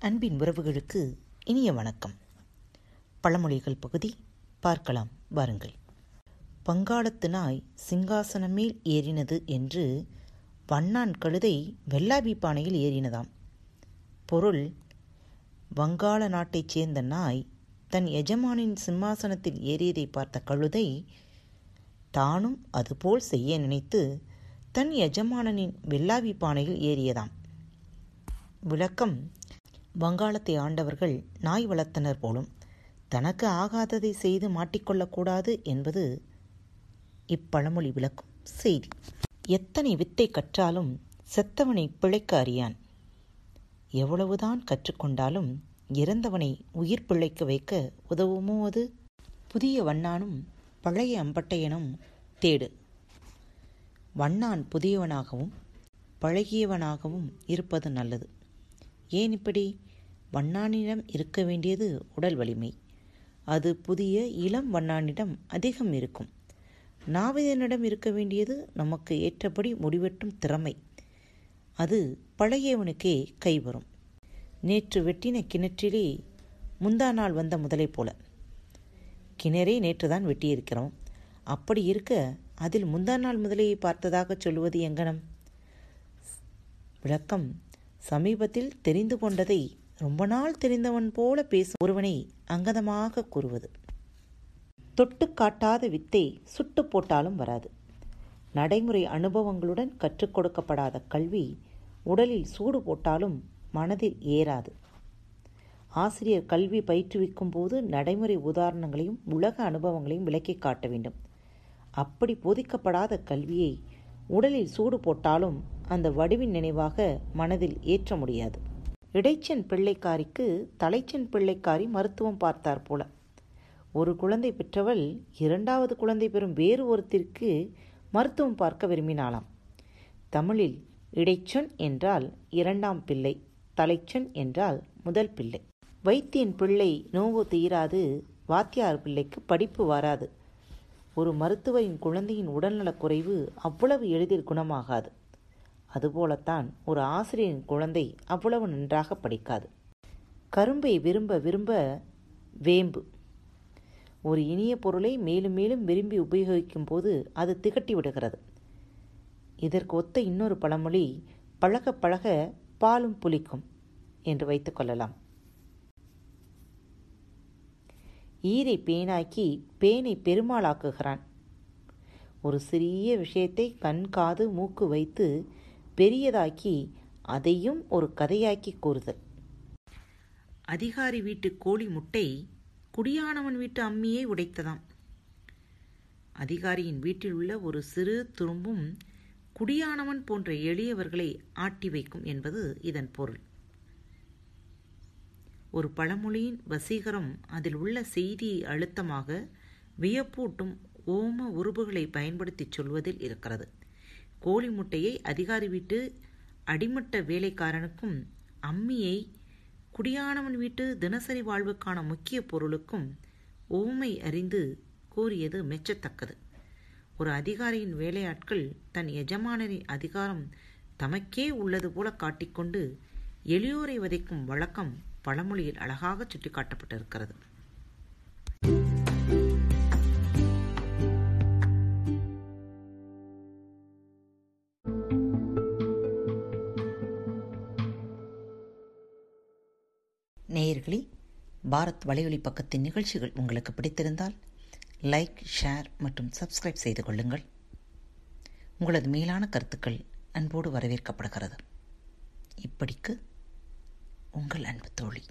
அன்பின் உறவுகளுக்கு இனிய வணக்கம். பழமொழிகள் பகுதி பார்க்கலாம் வாருங்கள். பங்காளத்து நாய் சிங்காசனம் மேல் ஏறினது என்று வண்ணான் கழுதை வெள்ளாபி பானையில் ஏறினதாம். பொருள் வங்காள நாட்டைச் சேர்ந்த நாய் தன் எஜமானின் சிம்மாசனத்தில் ஏறியதை பார்த்த கழுதை தானும் அதுபோல் செய்ய நினைத்து தன் எஜமானனின் வெள்ளாவி பானையில் ஏறியதாம். விளக்கம் வங்காளத்தை ஆண்டவர்கள் நாய் வளர்த்தனர் போலும் தனக்கு ஆகாததை செய்து மாட்டிக்கொள்ளக்கூடாது என்பது இப்பழமொழி விளக்கும் செய்தி. எத்தனை வித்தை கற்றாலும் செத்தவனை பிழைக்க அறியான். எவ்வளவுதான் கற்றுக்கொண்டாலும் இறந்தவனை உயிர் பிழைக்க வைக்க உதவுமோ அது? புதிய வண்ணானும் பழைய அம்பட்டையனும் தேடு. வண்ணான் புதியவனாகவும் பழகியவனாகவும் இருப்பது நல்லது. ஏன் இப்படி? வண்ணானிடம் இருக்க வேண்டியது உடல் வலிமை. அது புதிய இளம் வண்ணானிடம் அதிகம் இருக்கும். நாவிதனிடம் இருக்க வேண்டியது நமக்கு ஏற்றபடி முடிவெட்டும் திறமை. அது பழையவனுக்கே கைவரும் நேற்று வெட்டின கிணற்றிலே முந்தா நாள் வந்த முதலை போல. கிணறே நேற்று தான் வெட்டியிருக்கிறோம். அப்படி இருக்க அதில் முந்தா நாள் முதலையை பார்த்ததாக சொல்லுவது எங்கனம்? விளக்கம் சமீபத்தில் தெரிந்து கொண்டதை ரொம்ப நாள் தெரிந்தவன் போல பேசும் ஒருவனை அங்கதமாக கூறுவது. தொட்டு காட்டாத வித்தை சுட்டு போட்டாலும் வராது. நடைமுறை அனுபவங்களுடன் கற்றுக் கொடுக்கப்படாத கல்வி உடலில் சூடு போட்டாலும் மனதில் ஏறாது. ஆசிரியர் கல்வி பயிற்றுவிக்கும் போது நடைமுறை உதாரணங்களையும் உலக அனுபவங்களையும் விளக்கி காட்ட வேண்டும். அப்படி போதிக்கப்படாத கல்வியை உடலில் சூடு போட்டாலும் அந்த வடிவின் நினைவாக மனதில் ஏற்ற முடியாது. இடைச்சன் பிள்ளைக்காரிக்கு தலைச்சன் பிள்ளைக்காரி மருத்துவம் பார்த்தார் போல. ஒரு குழந்தை பெற்றவள் இரண்டாவது குழந்தை பெறும் வேறு ஒருத்திற்கு மருத்துவம் பார்க்க விரும்பினாளாம். தமிழில் இடைச்சொன் என்றால் இரண்டாம் பிள்ளை தலைச்சொன் என்றால் முதல் பிள்ளை. வைத்தியன் பிள்ளை நோவு தீராது வாத்தியார் பிள்ளைக்கு படிப்பு வராது. ஒரு மருத்துவரின் குழந்தையின் உடல்நலக் குறைவு அவ்வளவு எளிதில் குணமாகாது. அதுபோலத்தான் ஒரு ஆசிரியரின் குழந்தை அவ்வளவு நன்றாக படிக்காது. கரும்பை விரும்ப விரும்ப வேம்பு. ஒரு இனிய பொருளை மேலும் மேலும் விரும்பி உபயோகிக்கும் போது அது திகட்டி விடுகிறது. இதற்கு ஒத்த இன்னொரு பழமொழி பழக பழக பாலும் புளிக்கும் என்று வைத்துக்கொள்ளலாம் ஈரை பேனாக்கி பேனை பெருமாளாக்குகிறான் ஒரு சிறிய விஷயத்தை கண் காது மூக்கு வைத்து பெரியதாக்கி அதையும் ஒரு கதையாக்கி கூறுதல். அதிகாரி வீட்டு கோழி முட்டை குடியானவன் வீட்டு அம்மியை உடைத்ததாம். அதிகாரியின் வீட்டில் உள்ள ஒரு சிறு துரும்பும் குடியானவன் போன்ற எளியவர்களை ஆட்டி வைக்கும் என்பது இதன் பொருள். ஒரு பழமொழியின் வசீகரம் அதில் உள்ள செய்தியை அழுத்தமாக வியப்பூட்டும் ஓம உருபுகளை பயன்படுத்தி சொல்வதில் இருக்கிறது. கோழி முட்டையை அதிகாரி வீட்டு அடிமட்ட வேலைக்காரனுக்கும் அம்மியை குடியானவன் வீட்டு தினசரி வாழ்வுக்கான முக்கிய பொருளுக்கும் ஓமை அறிந்து கூறியது மெச்சத்தக்கது. ஒரு அதிகாரியின் வேலையாட்கள் தன் எஜமானரின் அதிகாரம் தமக்கே உள்ளது போல காட்டிக்கொண்டு எளியோரை வதைக்கும் வழக்கம் பழமொழியில் அழகாக சுட்டிக்காட்டப்பட்டிருக்கிறது. நேயர்களே பாரத் வலையொலி பக்கத்தின் நிகழ்ச்சிகள் உங்களுக்கு பிடித்திருந்தால் லைக் ஷேர் மற்றும் சப்ஸ்கிரைப் செய்து கொள்ளுங்கள். உங்களது மேலான கருத்துக்கள் அன்போடு வரவேற்கப்படுகிறது. இப்படிக்கு உங்கள் அன்பு தோழி.